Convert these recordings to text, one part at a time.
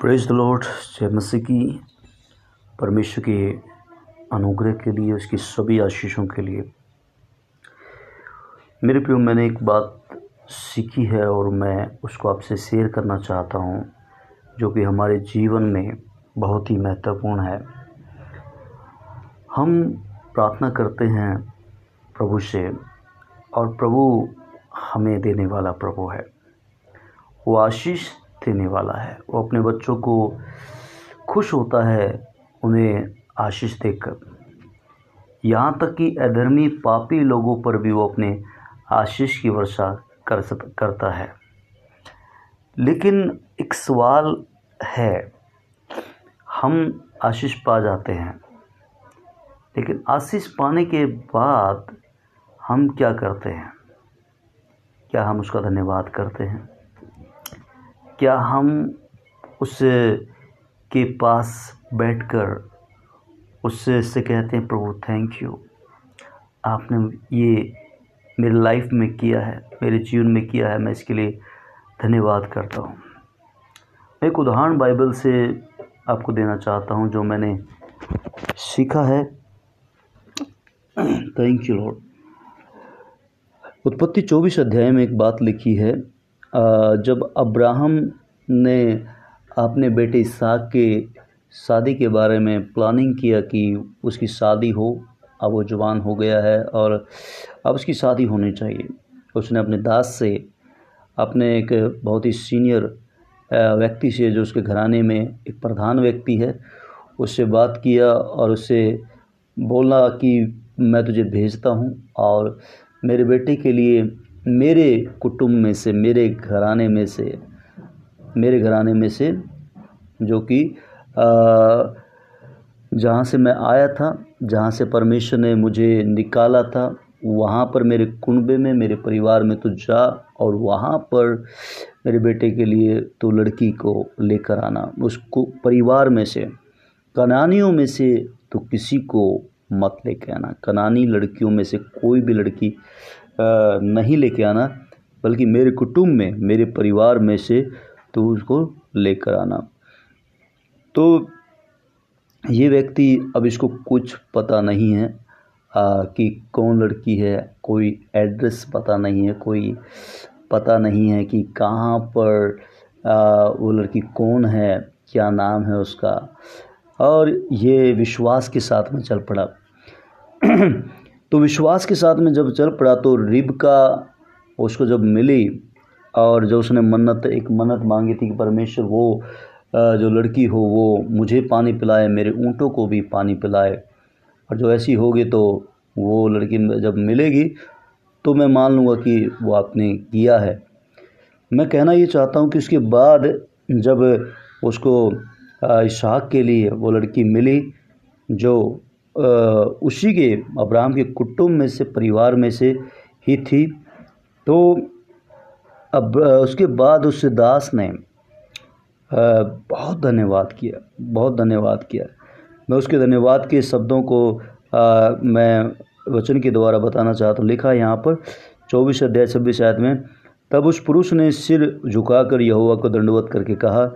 Praise the Lord जय मसीह की। परमेश्वर के अनुग्रह के लिए, उसकी सभी आशीषों के लिए। मेरे प्रियो, मैंने एक बात सीखी है और मैं उसको आपसे शेयर करना चाहता हूँ, जो कि हमारे जीवन में बहुत ही महत्वपूर्ण है। हम प्रार्थना करते हैं प्रभु से, और प्रभु हमें देने वाला प्रभु है। वो आशीष देने वाला है। वो अपने बच्चों को खुश होता है उन्हें आशीष देकर। यहाँ तक कि अधर्मी पापी लोगों पर भी वो अपने आशीष की वर्षा कर करता है। लेकिन एक सवाल है, हम आशीष पा जाते हैं। लेकिन आशीष पाने के बाद हम क्या करते हैं? क्या हम उसका धन्यवाद करते हैं? क्या हम उस के पास बैठकर उससे से कहते हैं, प्रभु थैंक यू आपने ये मेरे लाइफ में किया है, मेरे जीवन में किया है, मैं इसके लिए धन्यवाद करता हूँ। एक उदाहरण बाइबल से आपको देना चाहता हूँ, जो मैंने सीखा है। थैंक यू लॉर्ड उत्पत्ति चौबीस अध्याय में एक बात लिखी है जब अब्राहम ने अपने बेटे इसाक के शादी के बारे में प्लानिंग किया कि उसकी शादी हो, अब वो जवान हो गया है और अब उसकी शादी होनी चाहिए। उसने अपने दास से अपने एक बहुत ही सीनियर व्यक्ति से जो उसके घराने में एक प्रधान व्यक्ति है, उससे बात किया और उससे बोला कि मैं तुझे भेजता हूँ और मेरे बेटे के लिए मेरे कुटुंब में से, मेरे घराने में से मेरे घराने में से, जो कि जहाँ से मैं आया था, जहाँ से परमेश्वर ने मुझे निकाला था, वहाँ पर मेरे कुनबे में, मेरे परिवार में तो जा और वहाँ पर मेरे बेटे के लिए तो लड़की को लेकर आना। उसको, परिवार में से, कनानियों में से तो किसी को मत लेके आना। कनानी लड़कियों में से कोई भी लड़की नहीं लेके आना, बल्कि मेरे कुटुंब में, मेरे परिवार में से तो उसको लेकर आना। तो ये व्यक्ति अब इसको कुछ पता नहीं है आ, कि कौन लड़की है कोई एड्रेस पता नहीं है कोई पता नहीं है कि कहाँ पर आ, वो लड़की कौन है क्या नाम है उसका। और ये विश्वास के साथ में चल पड़ा। तो विश्वास के साथ में जब चल पड़ा तो रिब का उसको जब मिली और जो उसने मन्नत, एक मन्नत मांगी थी कि परमेश्वर, वो जो लड़की हो, वो मुझे पानी पिलाए, मेरे ऊँटों को भी पानी पिलाए। और जो ऐसी होगी तो वो लड़की जब मिलेगी तो मैं मान लूँगा कि वो आपने किया है। मैं कहना ये चाहता हूँ कि उसके बाद जब उसको इशाक के लिए वो लड़की मिली, जो उसी के, अब्राहम के कुटुंब में से, परिवार में से ही थी तो अब उसके बाद उस दास ने बहुत धन्यवाद किया बहुत धन्यवाद किया। मैं उसके धन्यवाद के शब्दों को आ, मैं वचन के द्वारा बताना चाहता हूँ। लिखा यहाँ पर चौबीस अध्याय छब्बीस आयत में तब उस पुरुष ने सिर झुकाकर यहोवा को दंडवत करके कहा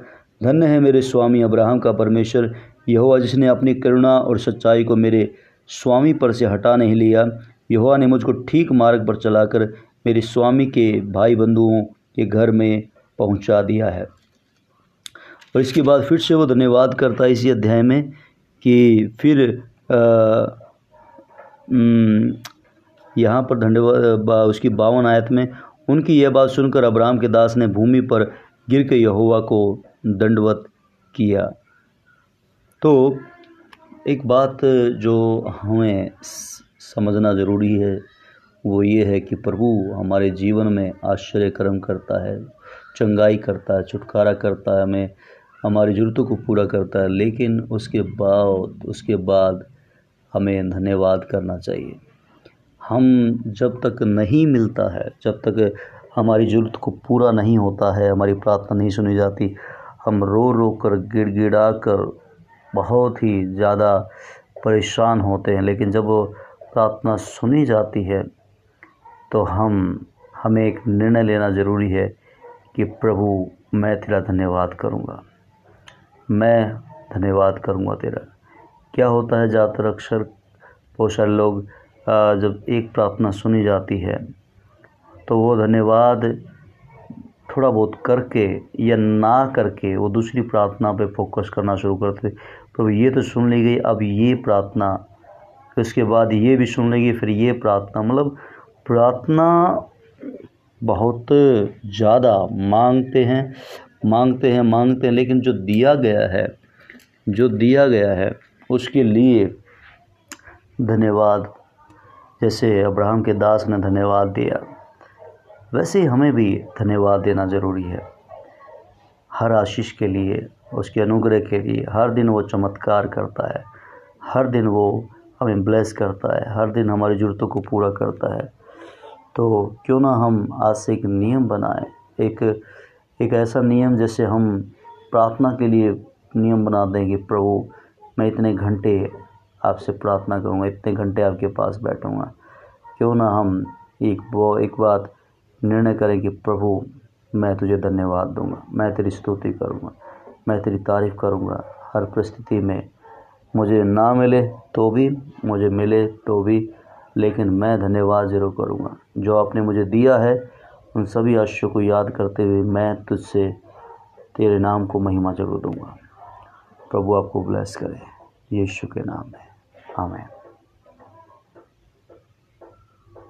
धन्य है मेरे स्वामी अब्राहम का परमेश्वर यहोवा जिसने अपनी करुणा और सच्चाई को मेरे स्वामी पर से हटा नहीं लिया यहोवा ने मुझको ठीक मार्ग पर चलाकर मेरे स्वामी के भाई बंधुओं के घर में पहुँचा दिया है। और इसके बाद फिर से वो धन्यवाद करता है इसी अध्याय में कि फिर यहाँ पर धन्यवाद उसकी बावन आयत में उनकी यह बात सुनकर अब्राहम के दास ने भूमि पर गिर के यहोवा को दंडवत किया। तो एक बात जो हमें समझना ज़रूरी है वो ये है कि प्रभु हमारे जीवन में आश्चर्य कर्म करता है, चंगाई करता है, छुटकारा करता है, हमें हमारी ज़रूरतों को पूरा करता है, लेकिन उसके बाद उसके बाद हमें धन्यवाद करना चाहिए। हम जब तक नहीं मिलता है, जब तक हमारी ज़रूरत को पूरा नहीं होता है, हमारी प्रार्थना नहीं सुनी जाती, हम रो रो कर, गिड़गिड़ा कर बहुत ही ज़्यादा परेशान होते हैं, लेकिन जब प्रार्थना सुनी जाती है तो हम, हमें एक निर्णय लेना ज़रूरी है कि प्रभु, मैं तेरा धन्यवाद करूँगा। मैं धन्यवाद करूँगा तेरा। क्या होता है ज़्यादातर अक्सर सारे लोग जब एक प्रार्थना सुनी जाती है तो वो धन्यवाद थोड़ा बहुत करके या ना करके वो दूसरी प्रार्थना पे फोकस करना शुरू करते। तो ये तो सुन ली गई, अब ये प्रार्थना, उसके बाद ये भी सुन लेगी, फिर ये प्रार्थना मतलब प्रार्थना बहुत ज़्यादा मांगते हैं मांगते हैं मांगते हैं, लेकिन जो दिया गया है, जो दिया गया है, उसके लिए धन्यवाद। जैसे अब्राहम के दास ने धन्यवाद दिया, वैसे ही हमें भी धन्यवाद देना ज़रूरी है। हर आशीष के लिए, उसके अनुग्रह के लिए, हर दिन वो चमत्कार करता है। हर दिन वो हमें ब्लेस करता है। हर दिन हमारी ज़रूरतों को पूरा करता है। तो क्यों ना हम आज से एक नियम बनाएँ? एक एक ऐसा नियम जैसे हम प्रार्थना के लिए नियम बना दें कि, प्रभु, मैं इतने घंटे आपसे प्रार्थना करूँगा, इतने घंटे आपके पास बैठूँगा। क्यों ना हम एक वो, एक बात निर्णय करें कि, प्रभु, मैं तुझे धन्यवाद दूँगा, मैं तेरी स्तुति करूँगा, मैं तेरी तारीफ़ करूँगा। हर परिस्थिति में मुझे ना मिले तो भी, मुझे मिले तो भी लेकिन मैं धन्यवाद ज़रूर करूँगा। जो आपने मुझे दिया है, उन सभी आशियों को याद करते हुए मैं तुझसे तेरे नाम को महिमा ज़रूर दूँगा। प्रभु आपको ब्लेस करे। यीशु के नाम में। आमेन।